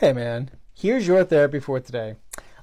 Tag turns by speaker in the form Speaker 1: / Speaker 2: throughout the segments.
Speaker 1: Hey man, here's your therapy for today.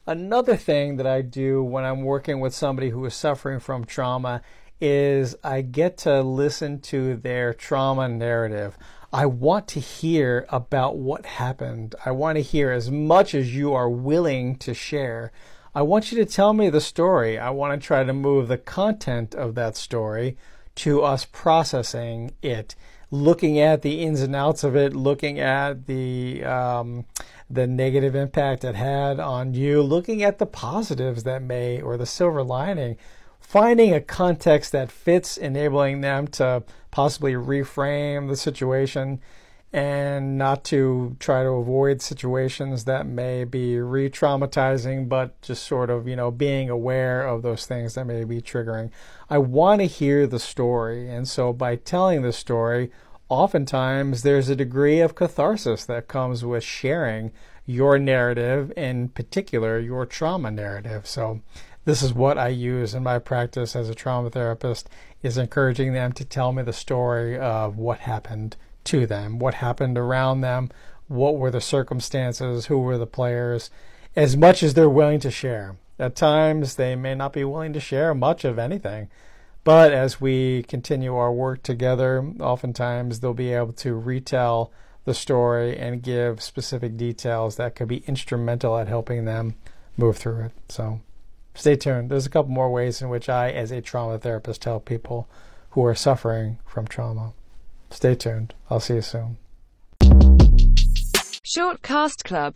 Speaker 1: Another thing that I do when I'm working with somebody who is suffering from trauma is I get to listen to their trauma narrative. I want to hear about what happened. I want to hear as much as you are willing to share. I want you to tell me the story. I want to try to move the content of that story to us processing it looking at the ins and outs of it, looking at the um, the negative impact it had on you, looking at the positives that may or the silver lining, finding a context that fits, enabling them to possibly reframe the situation and not to try to avoid situations that may be re traumatizing, but just sort of, you know, being aware of those things that may be triggering. I want to hear the story. And so by telling the story, oftentimes there's a degree of catharsis that comes with sharing your narrative, in particular, your trauma narrative. So this is what I use in my practice as a trauma therapist is encouraging them to tell me the story of what happened to them, what happened around them, what were the circumstances, who were the players, as much as they're willing to share. At times, they may not be willing to share much of anything, but as we continue our work together, oftentimes they'll be able to retell the story and give specific details that could be instrumental at helping them move through it. So stay tuned. There's a couple more ways in which I, as a trauma therapist, help people who are suffering from trauma. Stay tuned. I'll see you soon.
Speaker 2: Shortcast Club